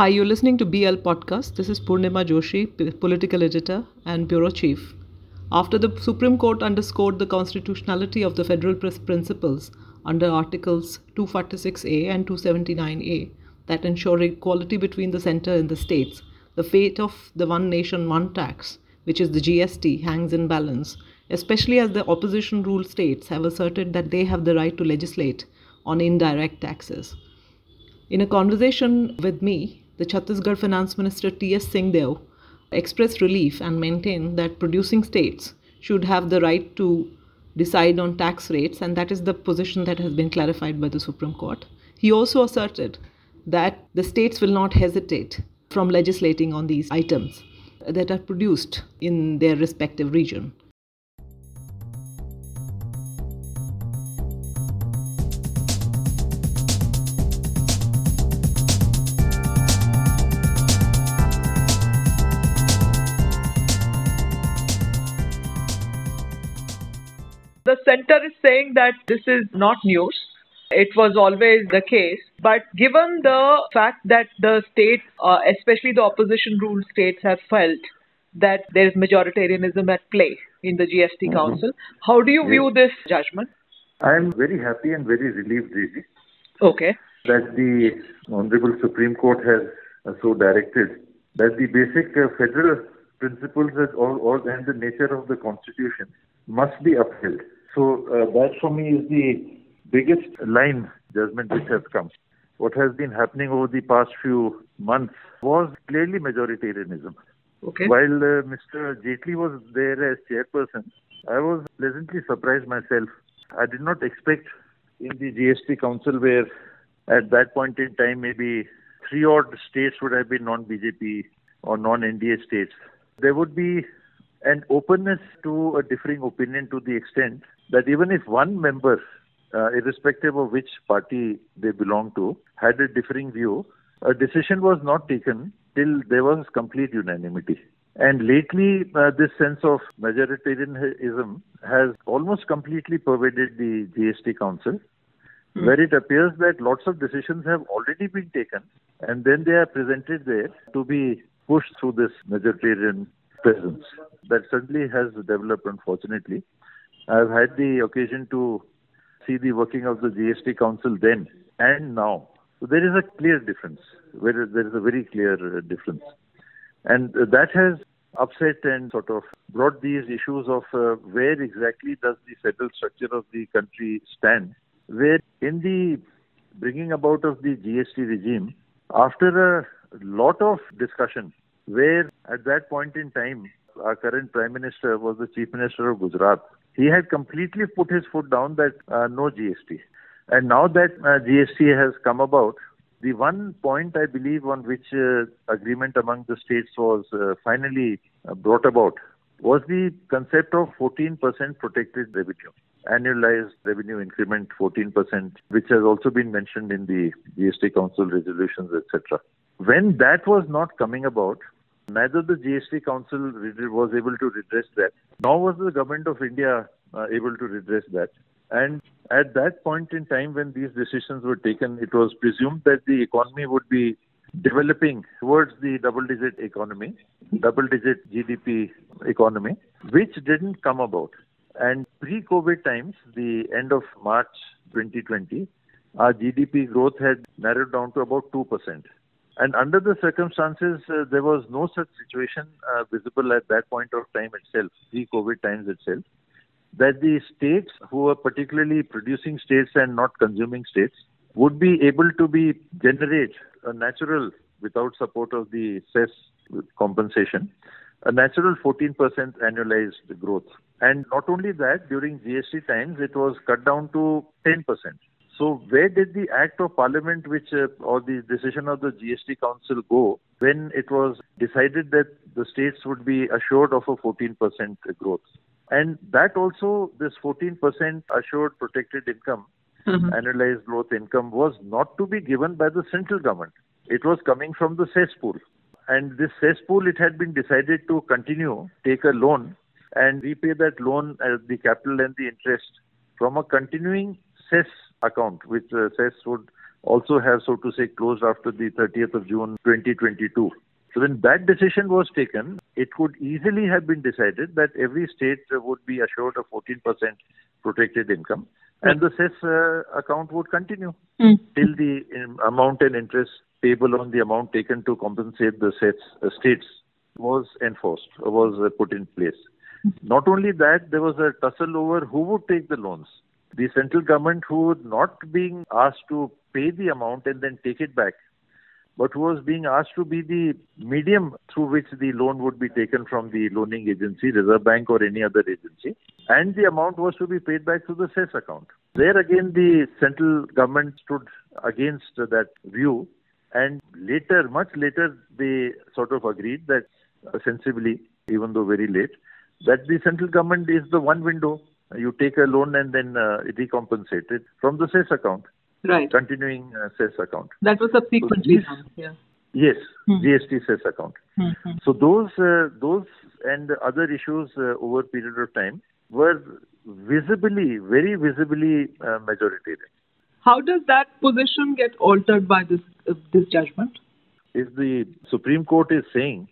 Hi, you're listening to BL Podcast. This is Purnima Joshi, political editor and bureau chief. After the Supreme Court underscored the constitutionality of the federal pr- principles under Articles 246A and 279A that ensure equality between the center and the states, the fate of the one nation, one tax, which is the GST, hangs in balance, especially as the opposition ruled states have asserted that they have the right to legislate on indirect taxes. In a conversation with me, the Chhattisgarh Finance Minister T.S. Singhdeo expressed relief and maintained that producing states should have the right to decide on tax rates, and that is the position that has been clarified by the Supreme Court. He also asserted that the states will not hesitate from legislating on these items that are produced in their respective region. Center is saying that this is not news. It was always the case. But given the fact that the states, uh, especially the opposition ruled states, have felt that there is majoritarianism at play in the GST Council, how do you view this judgment? I am very happy and very relieved, really, Okay. that the Honorable Supreme Court has uh, so directed that the basic uh, federal principles that all, all, and the nature of the Constitution must be upheld. So uh, that for me is the biggest line judgment which has come. What has been happening over the past few months was clearly majoritarianism. Okay. While uh, Mr. Jaitley was there as chairperson, I was pleasantly surprised myself. I did not expect in the GST Council, where at that point in time maybe three odd states would have been non BJP or non NDA states, there would be an openness to a differing opinion to the extent that even if one member, uh, irrespective of which party they belong to, had a differing view, a decision was not taken till there was complete unanimity. And lately, uh, this sense of majoritarianism has almost completely pervaded the GST Council, where it appears that lots of decisions have already been taken and then they are presented there to be pushed through this majoritarian presence. That certainly has developed, unfortunately. I've had the occasion to see the working of the GST Council then and now. So there is a clear difference. There is a very clear uh, difference, and that has upset and sort of brought these issues of uh, where exactly does the federal structure of the country stand. Where in the bringing about of the GST regime, after a lot of discussion, where at that point in time our current prime minister was the chief minister of Gujarat, he had completely put his foot down that uh, no GST. And now that uh, GST has come about, the one point I believe on which uh, agreement among the states was uh, finally uh, brought about was the concept of 14% protected revenue, annualized revenue increment 14%, which has also been mentioned in the GST Council resolutions, etc. When that was not coming about, neither the GST Council was able to redress that, nor was the government of India uh, able to redress that. And at that point in time when these decisions were taken, it was presumed that the economy would be developing towards the double digit economy, double digit GDP economy, which didn't come about. And pre COVID times, the end of March 2020, our GDP growth had narrowed down to about 2%. And under the circumstances, uh, there was no such situation uh, visible at that point of time itself, pre COVID times itself that the states who are particularly producing states and not consuming states would be able to be generate a natural without support of the cess compensation a natural 14% annualized growth. And not only that during gst times it was cut down to 10% so where did the act of parliament which uh, or the decision of the gst council go when it was decided that the states would be assured of a 14% growth and that also, this 14% assured protected income, mm-hmm. annualized growth income, was not to be given by the central government. It was coming from the cesspool. And this cesspool, it had been decided to continue, take a loan, and repay that loan, uh, the capital and the interest, from a continuing cess account, which uh, cess would also have, so to say, closed after the 30th of June 2022. So when that decision was taken, it could easily have been decided that every state would be assured a 14% protected income and the cess uh, account would continue Mm. till the um, amount and interest payable on the amount taken to compensate the sets, uh, states was enforced, uh, was uh, put in place. Not only that, there was a tussle over who would take the loans. The central government who was not being asked to pay the amount and then take it back, but who was being asked to be the medium through which the loan would be taken from the loaning agency, Reserve Bank or any other agency, and the amount was to be paid back to the cess account. There again, the central government stood against that view, and later, much later, they sort of agreed that sensibly, even though very late, that the central government is the one window. You take a loan and then uh, recompensate it from the cess account, Right. continuing uh, cess account. That was subsequently This- done. Yeah. Yes, Hmm. GST cess account. Mm-hmm. So those uh, those and other issues uh, over a period of time were visibly, very visibly uh, majoritarian. How does that position get altered by this uh, this judgment? If the Supreme Court is saying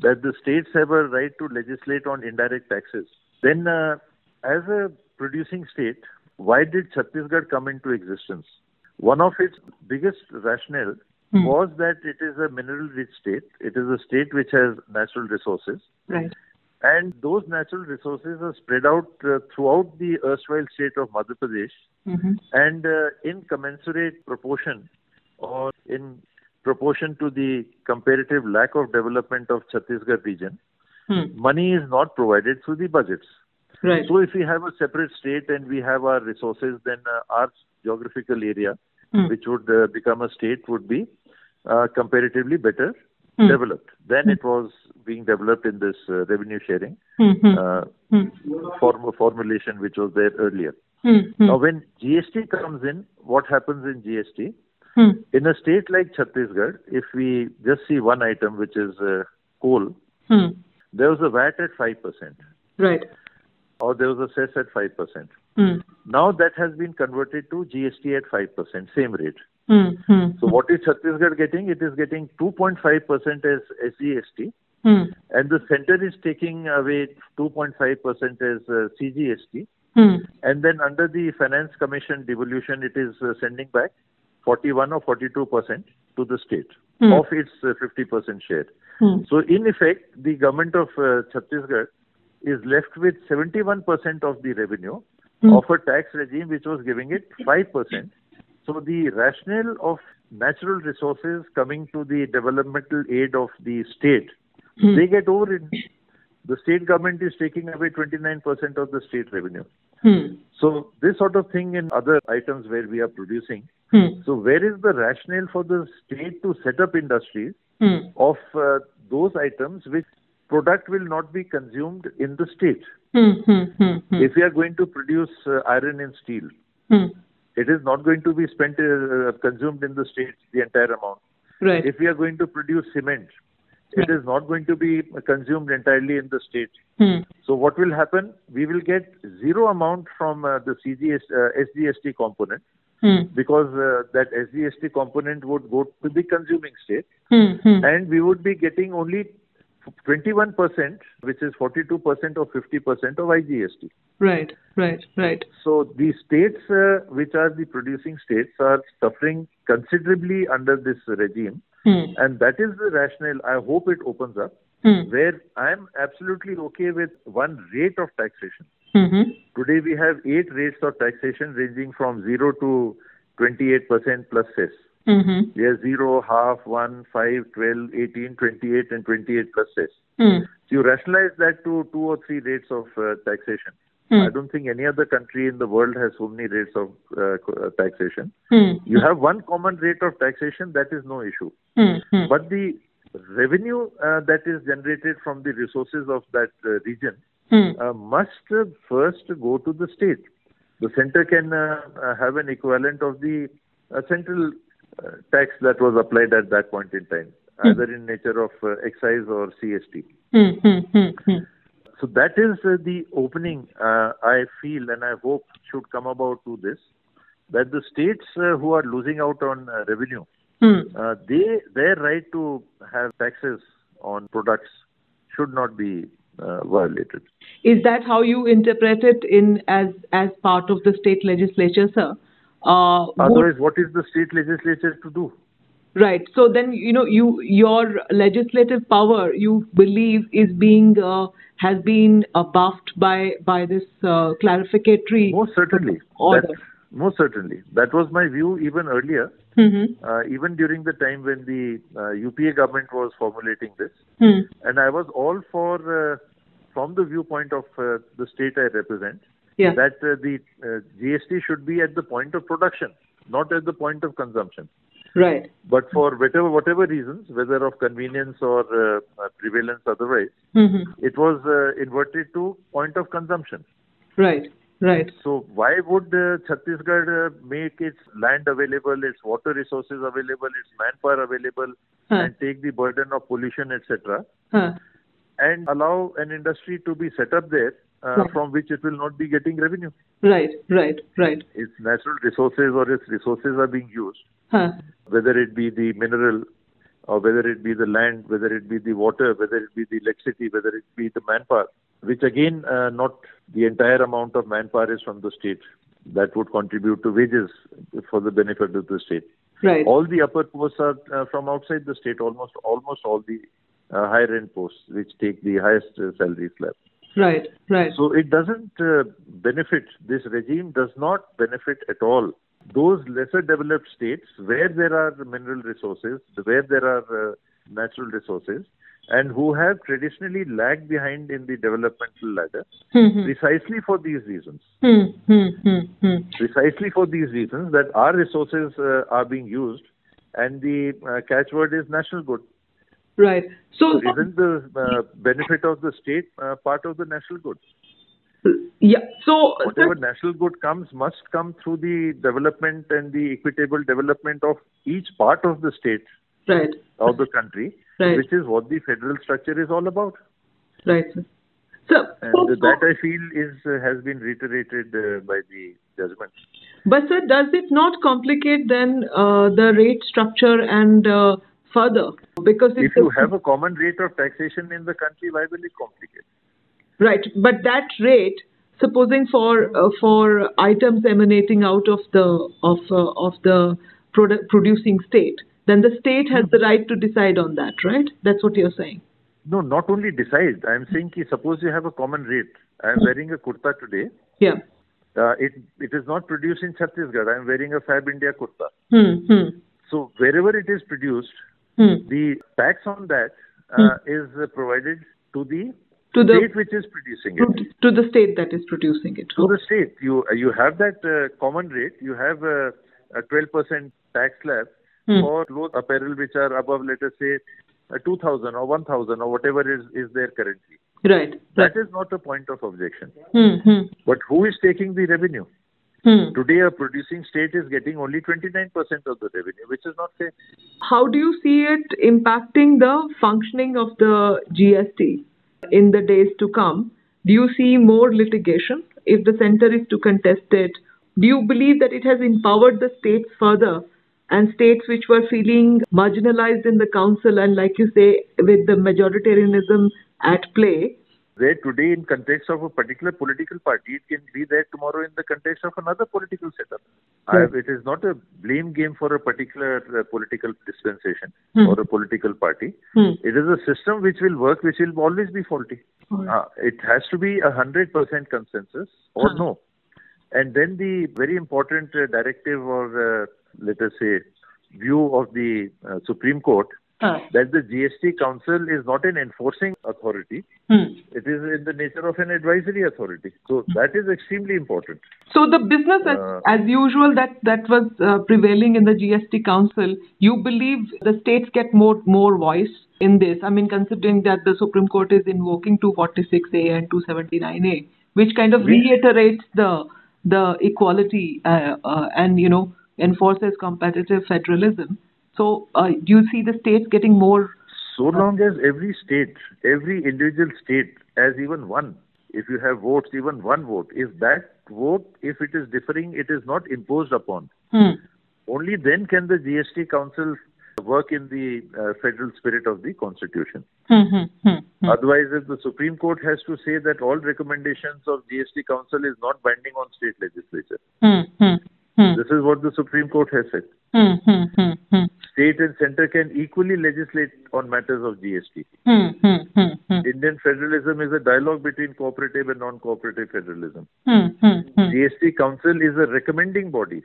that the states have a right to legislate on indirect taxes, then uh, as a producing state, why did Chhattisgarh come into existence? One of its biggest rationale Hmm. was that it is a mineral-rich state. It is a state which has natural resources. Right. And those natural resources are spread out uh, throughout the erstwhile state of Madhya Pradesh Mm-hmm. and uh, in commensurate proportion or in proportion to the comparative lack of development of Chhattisgarh region, Hmm. money is not provided through the budgets. Right. So if we have a separate state and we have our resources, then uh, our geographical area, Hmm. which would uh, become a state, would be uh, comparatively better Hmm. developed than it was being developed in this uh, revenue sharing Mm-hmm. uh, Hmm. form- formulation which was there earlier. Mm-hmm. Now, when GST comes in, what happens in GST? Hmm. In a state like Chhattisgarh, if we just see one item, which is uh, coal, there was a VAT at 5%, Right. Or there was a cess at 5%. Hmm. Now that has been converted to GST at 5%, same rate. Hmm. So what is Chhattisgarh getting? It is getting 2.5% as SGST, Hmm. and the center is taking away 2.5% as uh, CGST, Hmm. and then under the Finance Commission devolution, it is uh, sending back 41 or 42 percent to the state Hmm. of its uh, 50 percent share. Hmm. So in effect, the government of uh, Chhattisgarh is left with 71 percent of the revenue Hmm. of a tax regime which was giving it 5 percent. So the rationale of natural resources coming to the developmental aid of the state, Hmm. they get over overridden. The state government is taking away 29 percent of the state revenue. Hmm. So this sort of thing in other items where we are producing. Hmm. So where is the rationale for the state to set up industries Hmm. of uh, those items which product will not be consumed in the state? Hmm. Hmm. Hmm. If we are going to produce uh, iron and steel, Hmm. it is not going to be spent uh, consumed in the state the entire amount. Right. If we are going to produce cement, it is not going to be consumed entirely in the state. Hmm. So what will happen? We will get zero amount from uh, the CGS, uh, SGST component Hmm. because uh, that SGST component would go to the consuming state. Hmm. and we would be getting only 21%, which is 42% or 50% of IGST. Right. Right. Right. So the states uh, which are the producing states are suffering considerably under this regime Hmm. and that is the rationale. I hope it opens up Hmm. where I am absolutely okay with one rate of taxation. Hmm. Today we have eight rates of taxation ranging from 0 to 28% plus cess. Hmm. We have 0, half, 1, 5, 12, 18, 28 and 28 plus. Hmm. So you rationalize that to two or three rates of uh, taxation. Hmm. I don't think any other country in the world has so many rates of uh, uh, taxation. Hmm. You have one common rate of taxation, that is no issue. Hmm. Hmm. But the revenue uh, that is generated from the resources of that uh, region Hmm. uh, must uh, first go to the state. The center can have an equivalent of the uh, central tax that was applied at that point in time, either in nature of uh, excise or CST. Hmm. Hmm. Hmm. Hmm. So that is uh, the opening uh, I feel and I hope should come about to this. that the states uh, who are losing out on uh, revenue, Hmm. uh, they their right to have taxes on products should not be uh, violated. Is that how you interpret it in as as part of the state legislature, sir? Uh, Otherwise, what is the state legislature to do? Right. So then, you know, you your legislative power, you believe, is being uh, has been uh, buffed by by this uh, clarificatory. Most certainly. Order. That, most certainly. That was my view even earlier, Mm-hmm. uh, even during the time when the uh, UPA government was formulating this. Hmm. And I was all for, uh, from the viewpoint of uh, the state I represent, Yeah. that uh, the uh, GST should be at the point of production, not at the point of consumption. Right. But for whatever whatever reasons, whether of convenience or uh, prevalence otherwise, Mm-hmm. it was uh, inverted to point of consumption. Right. Right. So why would uh, Chhattisgarh uh, make its land available, its water resources available, its manpower available, Huh. and take the burden of pollution, etc., Huh. and allow an industry to be set up there uh, Right. from which it will not be getting revenue? Right. Right. Right. Its natural resources or its resources are being used, Huh. whether it be the mineral or whether it be the land, whether it be the water, whether it be the electricity, whether it be the manpower, which again, uh, not the entire amount of manpower is from the state. That would contribute to wages for the benefit of the state. Right. All the upper posts are uh, from outside the state, almost almost all the uh, higher end posts, which take the highest uh, salary slab. Right. Right. So it doesn't uh, benefit, this regime does not benefit at all those lesser developed states where there are mineral resources, where there are uh, natural resources, and who have traditionally lagged behind in the developmental ladder Hmm. precisely for these reasons. Hmm. Hmm. Hmm. Hmm. Precisely for these reasons that our resources uh, are being used and the uh, catchword is national good. Right. So, isn't the uh, benefit of the state uh, part of the national good? yeah. So, whatever national good comes must come through the development and the equitable development of each part of the state right. of the country, Right. which is what the federal structure is all about. Right. sir. So, And so- that I feel is uh, has been reiterated uh, by the judgment. But sir, does it not complicate then uh, the rate structure and uh, further? Because If you have a common rate of taxation in the country, why will it complicate? right, but that rate, supposing for uh, for items emanating out of the of uh, of the produ- producing state, then the state has the right to decide on that, right? That's what you're saying. No, not only decide. I'm saying ki suppose you have a common rate. I'm wearing a kurta today. Yeah. Uh, it it is not produced in Chhattisgarh. I'm wearing a Fabindia kurta. Hmm. Hmm. So wherever it is produced, Hmm. the tax on that uh, is uh, provided to the To the state which is producing it. to the state that is producing it. To the state, you you have that uh, common rate. You have a, a 12% tax slab Hmm. for clothes apparel which are above, let us say, uh, 2,000 or 1,000 or whatever is is there currently. Right. Right. That is not a point of objection. Hmm. Hmm. But who is taking the revenue? Hmm. Today, a producing state is getting only 29% of the revenue, which is not fair. How do you see it impacting the functioning of the GST in the days to come? Do you see more litigation if the center is to contest it? Do you believe that it has empowered the states further and states which were feeling marginalized in the council and, like you say, with the majoritarianism at play? Where today, in context of a particular political party, it can be there tomorrow in the context of another political setup. I, it is not a blame game for a particular uh, political dispensation Hmm. or a political party. Hmm. It is a system which will work, which will always be faulty. Uh, it has to be a hundred percent consensus or Huh. no. And then the very important uh, directive or uh, let us say view of the uh, Supreme Court That the GST Council is not an enforcing authority. Hmm. It is in the nature of an advisory authority. So that is extremely important. So the business as, Uh, as usual that that was uh, prevailing in the GST Council, you believe the states get more more voice in this? I mean, considering that the Supreme Court is invoking 246A and 279A, which kind of We- reiterates the the equality uh, uh, and you know enforces competitive federalism. So uh, do you see the states getting more? So long as every state, every individual state has even one, if you have votes, even one vote, if that vote if it is differing, it is not imposed upon. Hmm. Only then can the GST Council work in the uh, federal spirit of the Constitution. Hmm, hmm, hmm, hmm. Otherwise, if the Supreme Court has to say that all recommendations of GST Council is not binding on state legislature, Hmm, hmm, this is what the Supreme Court has said. hmm, hmm, hmm, hmm. State and center can equally legislate on matters of GST. Hmm, hmm, hmm, Indian federalism is a dialogue between cooperative and non-cooperative federalism. GST Council is a recommending body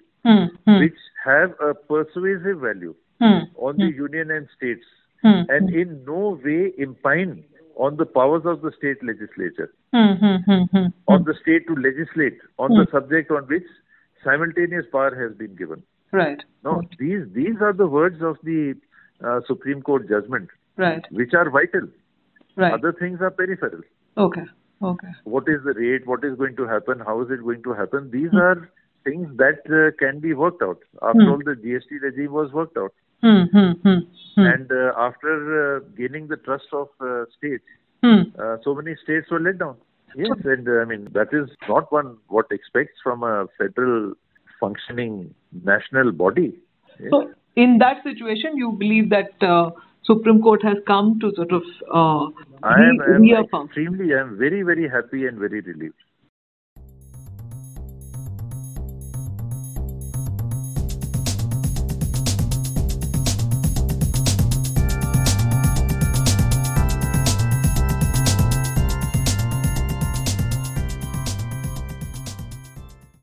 which have a persuasive value on the union and states and in no way impine on the powers of the state legislature, on the state to legislate on the subject on which simultaneous power has been given. Right. No, these these are the words of the uh, Supreme Court judgment, Right. which are vital. Right. Other things are peripheral. Okay. Okay. What is the rate? What is going to happen? How is it going to happen? These are things that uh, can be worked out. After all, the GST regime was worked out. Hmm, hmm, hmm, hmm, And uh, after uh, gaining the trust of uh, states, hmm. uh, so many states were let down. Yes, and I mean that is not one what expects from a federal functioning national body. Yes. So, in that situation, you believe that uh, Supreme Court has come to sort of uh, I am, I am extremely, I am very, very happy and very relieved.